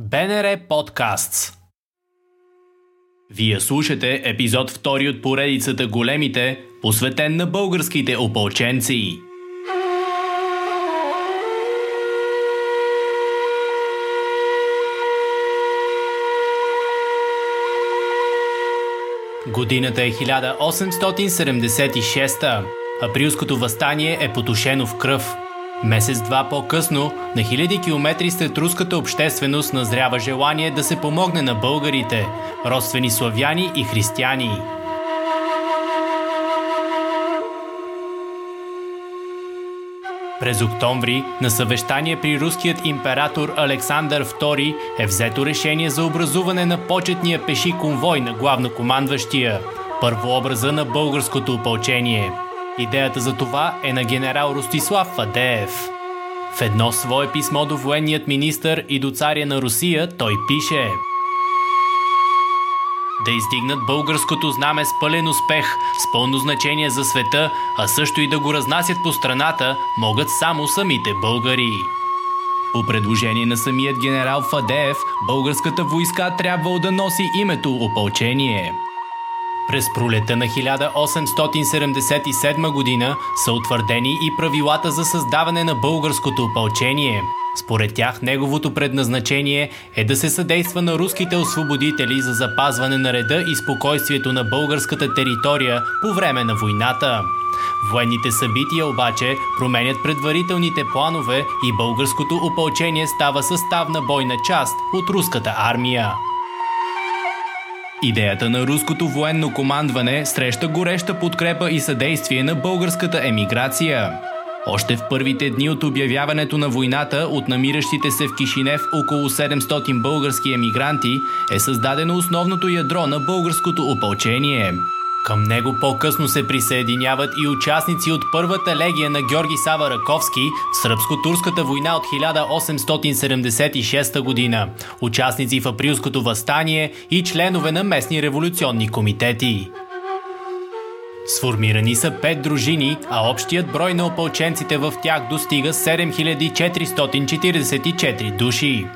БНР Подкастс Вие слушате епизод 2 от поредицата Големите, посветен на българските опълченци. Годината е 1876. Априлското възстание е потушено в кръв – Месец-два по-късно, на хиляди километри след руската общественост назрява желание да се помогне на българите, родствени славяни и християни. През октомври на съвещание при руският император Александър II е взето решение за образуване на почетния пеши конвой на главнокомандващия, първообраза на българското опълчение – Идеята за това е на генерал Ростислав Фадеев. В едно свое писмо до военният министър и до царя на Русия той пише да издигнат българското знаме с пълен успех, с пълно значение за света, а също и да го разнасят по страната, могат само самите българи. По предложение на самият генерал Фадеев, българската войска трябвало да носи името опълчение – през пролета на 1877 година са утвърдени и правилата за създаване на българското опълчение. Според тях неговото предназначение е да се съдейства на руските освободители за запазване на реда и спокойствието на българската територия по време на войната. Военните събития обаче променят предварителните планове и българското опълчение става съставна бойна част от руската армия. Идеята на руското военно командване среща гореща подкрепа и съдействие на българската емиграция. Още в първите дни от обявяването на войната от намиращите се в Кишинев около 700 български емигранти е създадено основното ядро на българското опълчение – към него по-късно се присъединяват и участници от първата легия на Георги Сава Раковски в Сръбско-турската война от 1876 година, участници в Априлското възстание и членове на местни революционни комитети. Сформирани са пет дружини, а общият брой на опълченците в тях достига 7444 души.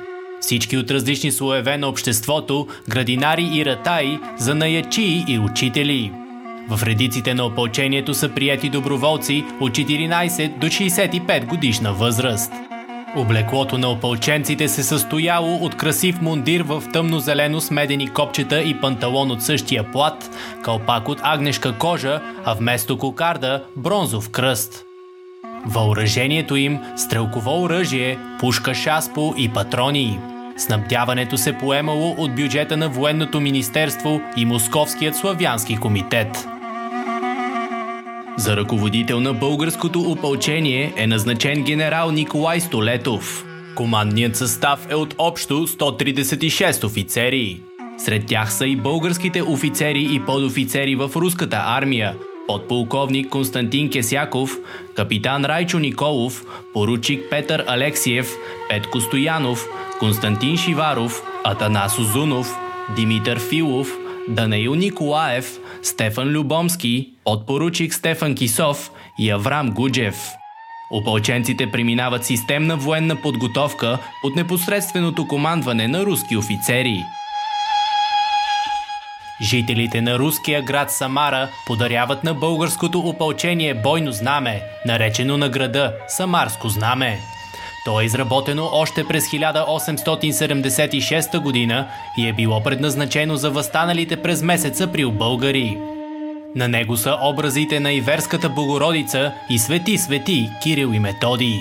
Всички от различни слоеве на обществото, градинари и ратаи, занаячии и учители – в редиците на опълчението са прияти доброволци от 14 до 65 годишна възраст. Облеклото на опълченците се състояло от красив мундир в тъмно-зелено с медени копчета и панталон от същия плат, кълпак от агнешка кожа, а вместо кокарда – бронзов кръст. Въоръжението им – стрелково оръжие, пушка шаспо и патрони. Снабдяването се поемало от бюджета на Военното министерство и Московският славянски комитет. За ръководител на българското опълчение е назначен генерал Николай Столетов. Командният състав е от общо 136 офицери. Сред тях са и българските офицери и подофицери в руската армия, подполковник Константин Кесяков, капитан Райчо Николов, поручик Петър Алексиев, Петко Стоянов, Константин Шиваров, Атанас Озунов, Димитър Филов, Данаил Николаев, Стефан Любомски, подпоручик Стефан Кисов и Аврам Гуджев. Опълченците преминават системна военна подготовка от непосредственото командване на руски офицери. Жителите на руския град Самара подаряват на българското опълчение бойно знаме, наречено на града Самарско знаме. То е изработено още през 1876 година и е било предназначено за възстаналите през месец април българи. На него са образите на Иверската Богородица и Свети Свети Кирил и Методий.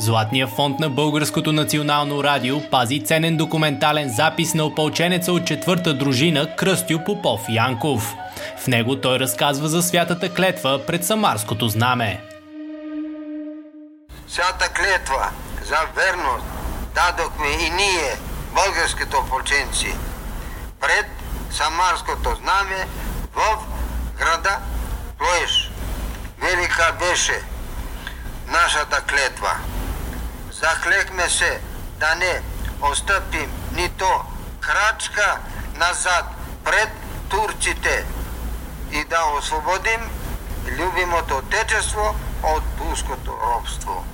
Златния фонд на Българското национално радио пази ценен документален запис на опълченеца от четвърта дружина Кръстю Попов Янков. В него той разказва за святата клетва пред Самарското знаме. Свята клетва за верност дадохме и ние, българските опълченци, пред Самарското знаме в града Плоиш. Велика беше нашата клетва. Захлехме се да не остъпим нито крачка назад пред турците и да освободим любимото отечество от пуското робство.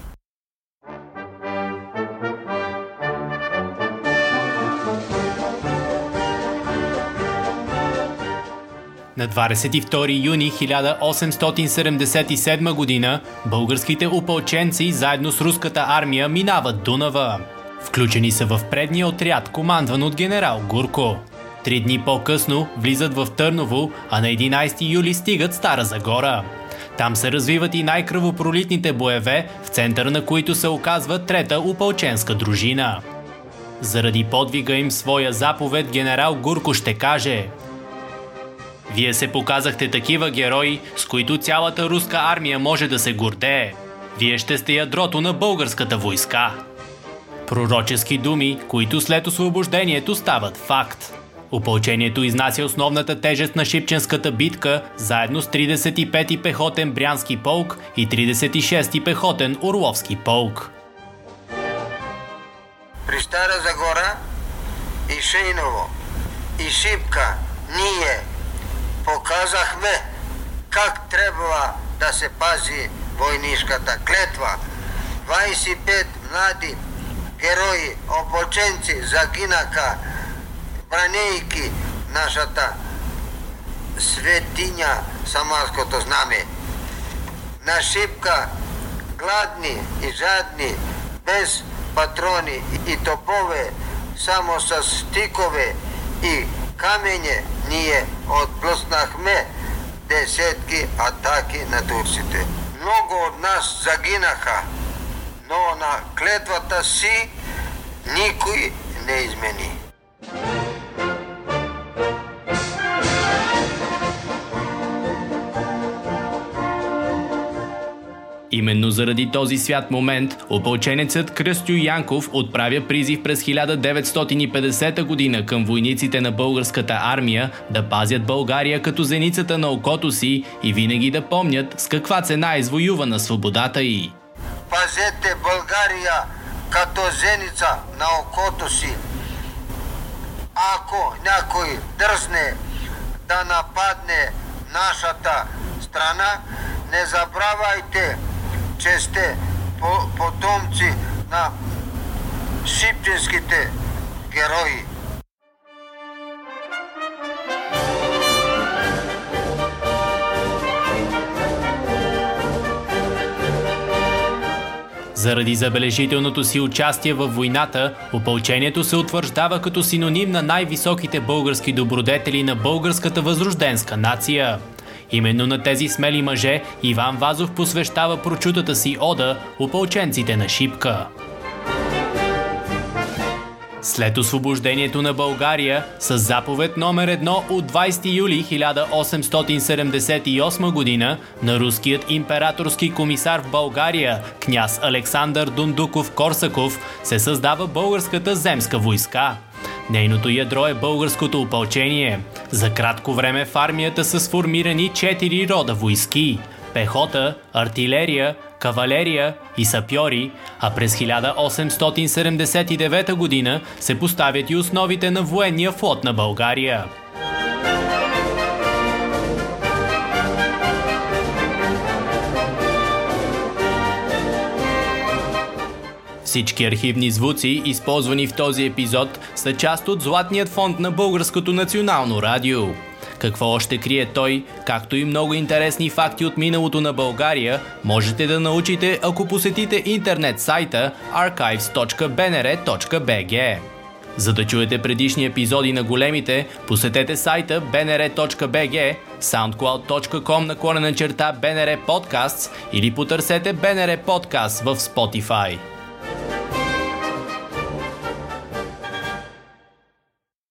На 22 юни 1877 година българските опълченци заедно с руската армия минават Дунава. Включени са в предния отряд, командван от генерал Гурко. Три дни по-късно влизат в Търново, а на 11 юли стигат Стара Загора. Там се развиват и най-кръвопролитните боеве, в центъра на които се оказва трета опълченска дружина. Заради подвига им своя заповед генерал Гурко ще каже Вие се показахте такива герои, с които цялата руска армия може да се гордее. Вие ще сте ядрото на българската войска. Пророчески думи, които след освобождението стават факт. Опълчението изнася основната тежест на Шипченската битка заедно с 35-ти пехотен Брянски полк и 36-ти пехотен Орловски полк. При Стара Загора и Шейново и Шипка ние показахме как трябва да се пази войнишката клетва. 25 млади герои, опоченци загинаха бранейки нашата светиня Самарското знаме. На шипка гладни и жадни, без патрони и топове, само с стикове и камене ние отблъснахме десетки атаки на турците. Много от нас загинаха, но на клетвата си никой не измени. Именно заради този свят момент, опълченецът Кръстю Янков отправя призив през 1950 година към войниците на българската армия да пазят България като зеницата на окото си и винаги да помнят с каква цена е извоювана свободата й. Пазете България като зеница на окото си. Ако някой дръзне да нападне нашата страна, не забравяйте, че сте потомци на шипченските герои. Заради забележителното си участие във войната, опълчението се утвърждава като синоним на най-високите български добродетели на българската възрожденска нация. Именно на тези смели мъже Иван Вазов посвещава прочутата си ода опълченците на Шипка. След освобождението на България, с заповед номер 1 от 20 юли 1878 година на руският императорски комисар в България, княз Александър Дундуков Корсаков, се създава българската земска войска. Нейното ядро е българското опълчение. За кратко време в армията са сформирани четири рода войски – пехота, артилерия, кавалерия и сапьори, а през 1879 година се поставят и основите на военния флот на България. Всички архивни звуци, използвани в този епизод, са част от Златният фонд на Българското национално радио. Какво още крие той, както и много интересни факти от миналото на България, можете да научите, ако посетите интернет сайта archives.bnr.bg. За да чуете предишни епизоди на големите, посетете сайта bnr.bg, soundcloud.com наклонена черта BNR Podcasts или потърсете BNR Podcast в Spotify.